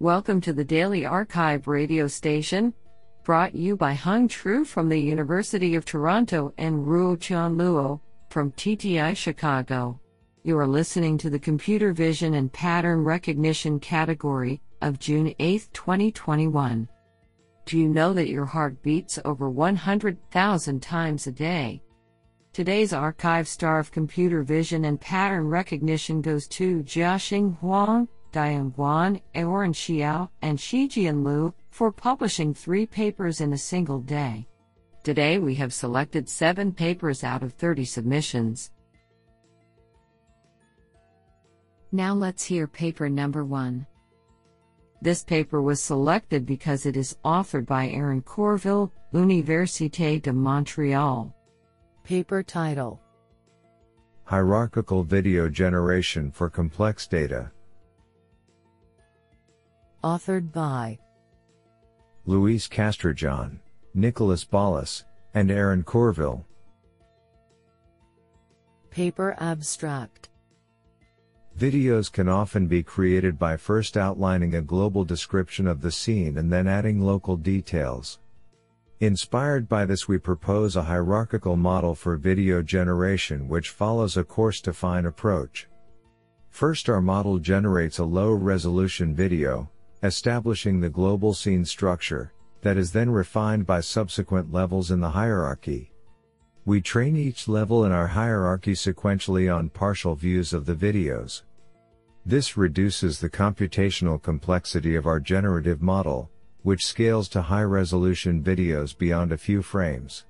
Welcome to the Daily arXiv radio station, brought you by Hung Tru from the University of Toronto and Ruo Chan Luo from TTI Chicago. You are listening to the Computer Vision and Pattern Recognition category of June 8, 2021. Do you know that your heart beats over 100,000 times a day? Today's arXiv star of computer vision and pattern recognition goes to Jiaxing Huang Dayan Guan, Aoran Xiao, and Shijian Lu for publishing three papers in a single day. Today we have selected seven papers out of 30 submissions. Now let's hear paper number one. This paper was selected because it is authored by Aaron Courville, Université de Montréal. Paper title Hierarchical Video Generation for Complex Data authored by Lluis Castrejon, Nicolas Ballas, and Aaron Courville. Paper Abstract Videos can often be created by first outlining a global description of the scene and then adding local details. Inspired by this, we propose a hierarchical model for video generation which follows a course defined approach. First, our model generates a low resolution video, establishing the global scene structure, that is then refined by subsequent levels in the hierarchy. We train each level in our hierarchy sequentially on partial views of the videos. This reduces the computational complexity of our generative model, which scales to high resolution videos beyond a few frames.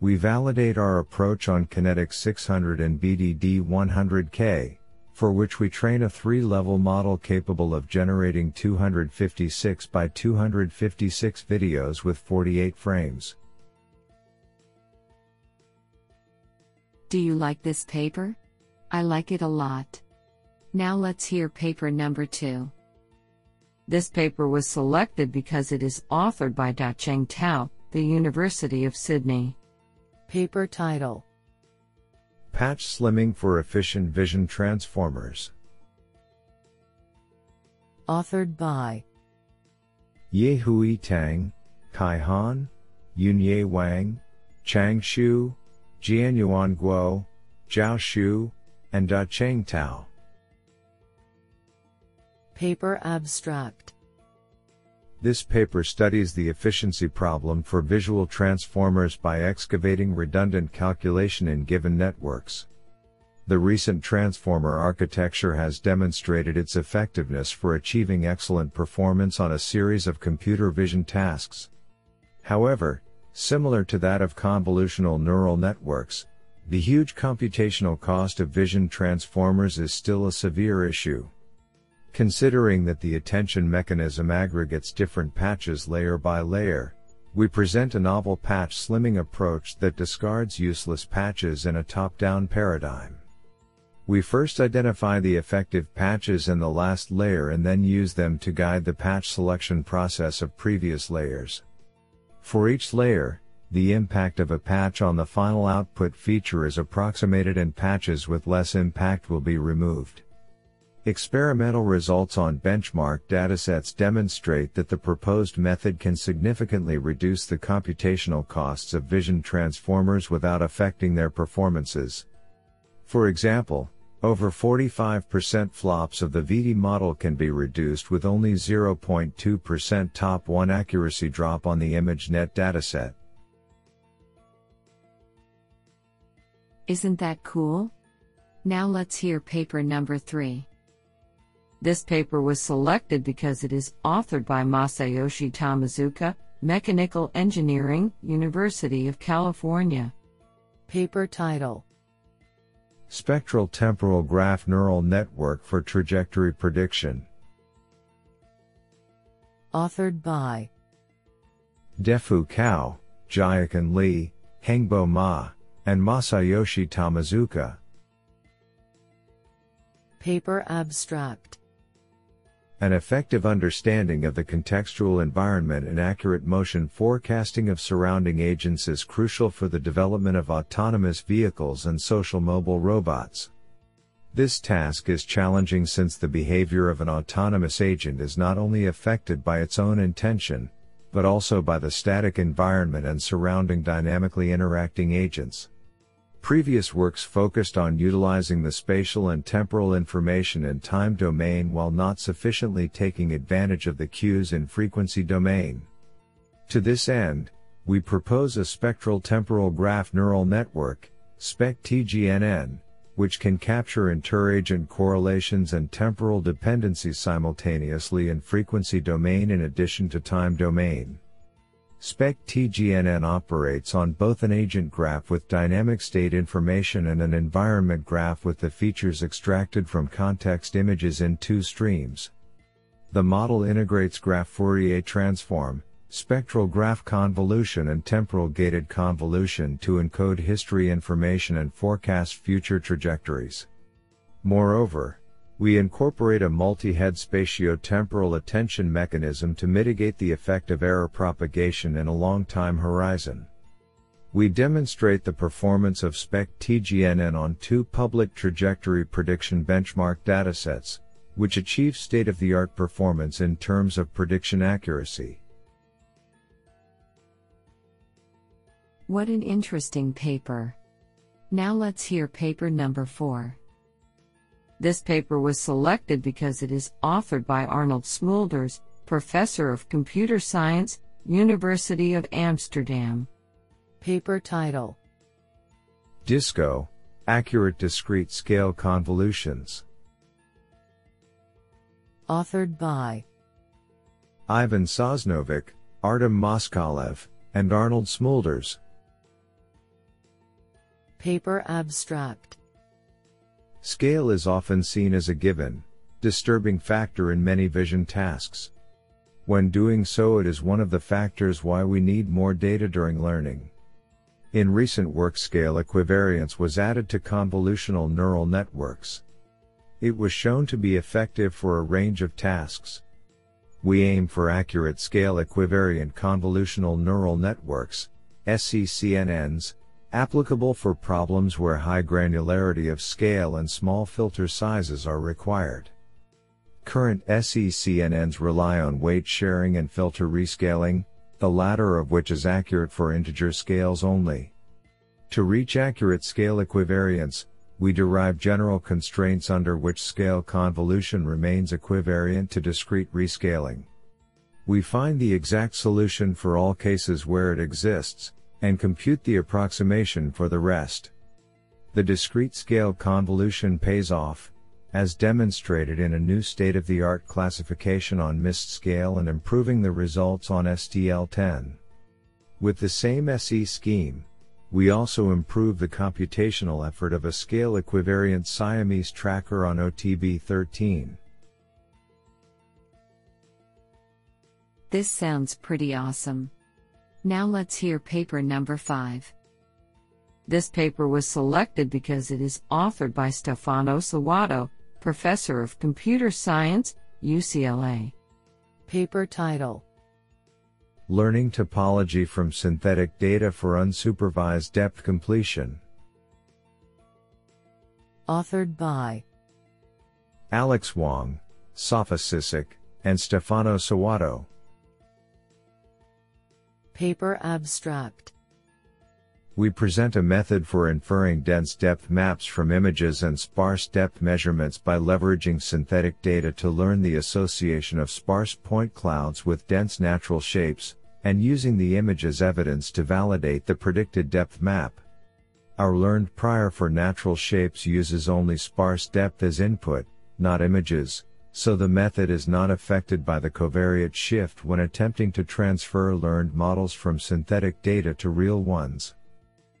We validate our approach on Kinetics 600 and BDD 100K, for which we train a three-level model capable of generating 256 by 256 videos with 48 frames. Do you like this paper? I like it a lot. Now let's hear paper number two. This paper was selected because it is authored by Dacheng Tao, the University of Sydney. Paper title Patch Slimming for Efficient Vision Transformers. Authored by Yehui Tang, Kai Han, Yunhe Wang, Chang Xu, Jianyuan Guo, Chao Xu, and Dacheng Tao. Paper Abstract this paper studies the efficiency problem for visual transformers by excavating redundant calculation in given networks. The recent transformer architecture has demonstrated its effectiveness for achieving excellent performance on a series of computer vision tasks. However, similar to that of convolutional neural networks, the huge computational cost of vision transformers is still a severe issue. Considering that the attention mechanism aggregates different patches layer by layer, we present a novel patch slimming approach that discards useless patches in a top-down paradigm. We first identify the effective patches in the last layer and then use them to guide the patch selection process of previous layers. For each layer, the impact of a patch on the final output feature is approximated and patches with less impact will be removed. Experimental results on benchmark datasets demonstrate that the proposed method can significantly reduce the computational costs of vision transformers without affecting their performances. For example, over 45% flops of the VD model can be reduced with only 0.2% top 1 accuracy drop on the ImageNet dataset. Isn't that cool? Now let's hear paper number 3. This paper was selected because it is authored by Masayoshi Tomizuka, Mechanical Engineering, University of California. Paper title Spectral Temporal Graph Neural Network for Trajectory Prediction. Authored by Defu Cao, Jiachen Li, Hengbo Ma, and Masayoshi Tomizuka. Paper Abstract an effective understanding of the contextual environment and accurate motion forecasting of surrounding agents is crucial for the development of autonomous vehicles and social mobile robots. This task is challenging since the behavior of an autonomous agent is not only affected by its own intention, but also by the static environment and surrounding dynamically interacting agents. Previous works focused on utilizing the spatial and temporal information in time domain while not sufficiently taking advantage of the cues in frequency domain. To this end, we propose a spectral temporal graph neural network, SPECT-TGNN, which can capture interagent correlations and temporal dependencies simultaneously in frequency domain in addition to time domain. SPECT-TGNN operates on both an agent graph with dynamic state information and an environment graph with the features extracted from context images in two streams. The model integrates graph Fourier transform, spectral graph convolution and temporal gated convolution to encode history information and forecast future trajectories. Moreover, we incorporate a multi-head spatio-temporal attention mechanism to mitigate the effect of error propagation in a long time horizon. We demonstrate the performance of SPEC-TGNN on two public trajectory prediction benchmark datasets, which achieve state-of-the-art performance in terms of prediction accuracy. What an interesting paper. Now let's hear paper number 4. This paper was selected because it is authored by Arnold Smeulders, Professor of Computer Science, University of Amsterdam. Paper title DISCO Accurate Discrete Scale Convolutions. Authored by Ivan Sosnovik, Artem Moskalev, and Arnold Smeulders. Paper Abstract Scale is often seen as a given, disturbing factor in many vision tasks. When doing so, it is one of the factors why we need more data during learning. In recent work, scale equivariance was added to convolutional neural networks. It was shown to be effective for a range of tasks. We aim for accurate scale equivariant convolutional neural networks, SCCNNs, applicable for problems where high granularity of scale and small filter sizes are required. Current SECNNs rely on weight sharing and filter rescaling, the latter of which is accurate for integer scales only. To reach accurate scale equivariance, we derive general constraints under which scale convolution remains equivariant to discrete rescaling. We find the exact solution for all cases where it exists, and compute the approximation for the rest. The discrete scale convolution pays off, as demonstrated in a new state-of-the-art classification on MNIST scale and improving the results on STL10. With the same SE scheme, we also improve the computational effort of a scale equivariant Siamese tracker on OTB13. This sounds pretty awesome. Now let's hear paper number 5. This paper was selected because it is authored by Stefano Soatto, Professor of Computer Science, UCLA. Paper title Learning Topology from Synthetic Data for Unsupervised Depth Completion. Authored by Alex Wong, Safa Cicek, and Stefano Soatto. Paper Abstract We present a method for inferring dense depth maps from images and sparse depth measurements by leveraging synthetic data to learn the association of sparse point clouds with dense natural shapes, and using the image as evidence to validate the predicted depth map. Our learned prior for natural shapes uses only sparse depth as input, not images, so the method is not affected by the covariate shift when attempting to transfer learned models from synthetic data to real ones.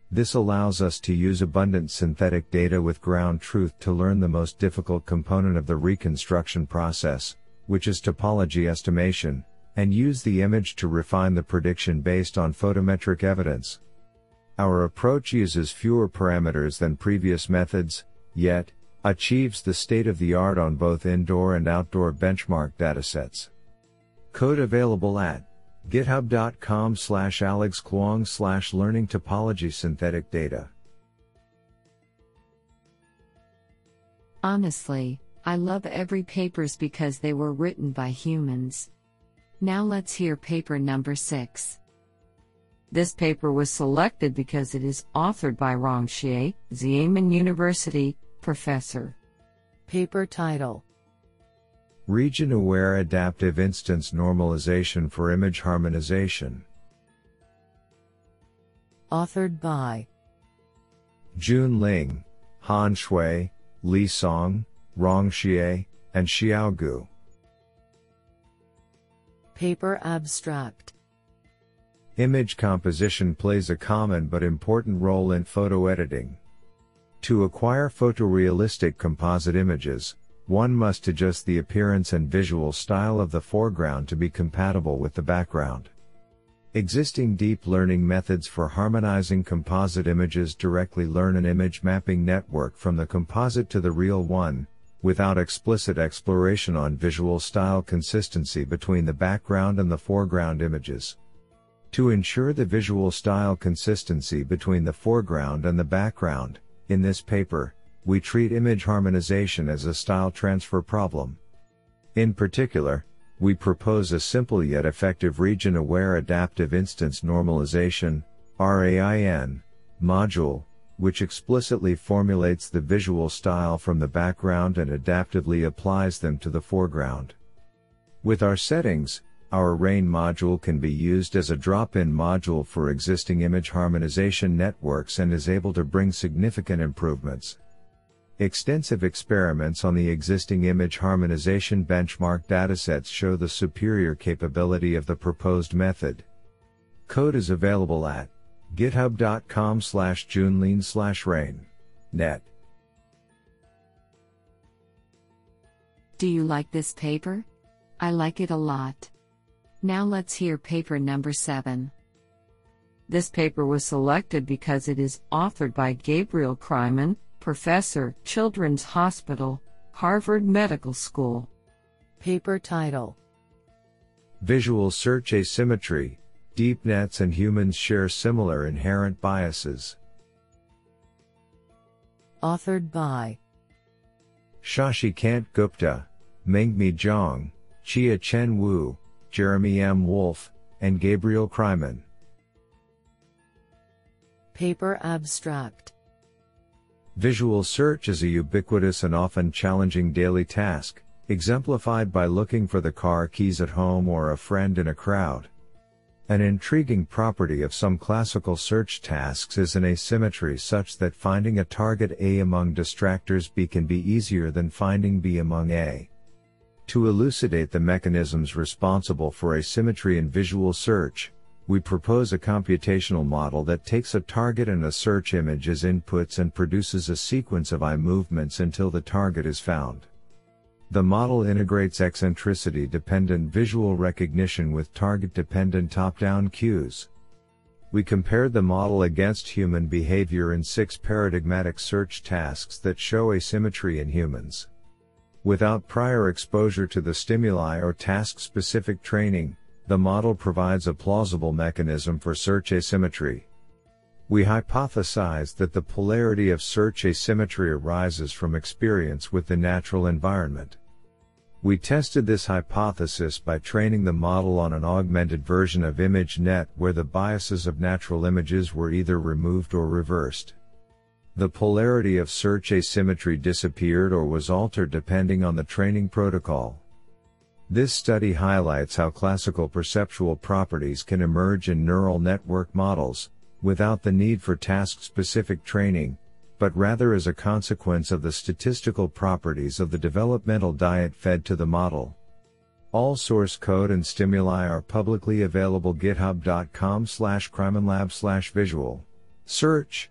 This allows us to use abundant synthetic data with ground truth to learn the most difficult component of the reconstruction process, which is topology estimation, and use the image to refine the prediction based on photometric evidence. Our approach uses fewer parameters than previous methods, yet, achieves the state of the art on both indoor and outdoor benchmark datasets. Code available at github.com slash alexkwong slash learning topology synthetic data. Honestly, I love every papers because they were written by humans. Now let's hear paper number 6. This paper was selected because it is authored by Rongxie, Xiamen University, professor. Paper title Region Aware Adaptive Instance Normalization for Image Harmonization. Authored by Jun Ling, Han Xue, Li Song, Rong Xie, and Xiao Gu. Paper Abstract Image composition plays a common but important role in photo editing. To acquire photorealistic composite images, one must adjust the appearance and visual style of the foreground to be compatible with the background. Existing deep learning methods for harmonizing composite images directly learn an image mapping network from the composite to the real one, without explicit exploration on visual style consistency between the background and the foreground images. To ensure the visual style consistency between the foreground and the background, in this paper, we treat image harmonization as a style transfer problem. In particular, we propose a simple yet effective region aware adaptive instance normalization RAIN, module, which explicitly formulates the visual style from the background and adaptively applies them to the foreground. With our settings, our RAIN module can be used as a drop-in module for existing image harmonization networks and is able to bring significant improvements. Extensive experiments on the existing image harmonization benchmark datasets show the superior capability of the proposed method. Code is available at github.com slash junlean slash rain. Net. Do you like this paper? I like it a lot. Now let's hear paper number 7. This paper was selected because it is authored by Gabriel Kreiman, Professor, Children's Hospital, Harvard Medical School. Paper title Visual Search Asymmetry Deep nets and humans share similar inherent biases. Authored by Shashi Kant Gupta, Mengmi Zhang, Chia-Chien Wu, Jeremy M. Wolfe, and Gabriel Kreiman. Paper Abstract Visual search is a ubiquitous and often challenging daily task, exemplified by looking for the car keys at home or a friend in a crowd. An intriguing property of some classical search tasks is an asymmetry such that finding a target A among distractors B can be easier than finding B among A. To elucidate the mechanisms responsible for asymmetry in visual search, we propose a computational model that takes a target and a search image as inputs and produces a sequence of eye movements until the target is found. The model integrates eccentricity dependent visual recognition with target dependent top down cues. We compared the model against human behavior in six paradigmatic search tasks that show asymmetry in humans. Without prior exposure to the stimuli or task specific training, the model provides a plausible mechanism for search asymmetry. We hypothesize that the polarity of search asymmetry arises from experience with the natural environment. We tested this hypothesis by training the model on an augmented version of ImageNet where the biases of natural images were either removed or reversed. The polarity of search asymmetry disappeared or was altered depending on the training protocol. This study highlights how classical perceptual properties can emerge in neural network models, without the need for task specific training, but rather as a consequence of the statistical properties of the developmental diet fed to the model. All source code and stimuli are publicly available github.com slash kreimanlab slash visual. Search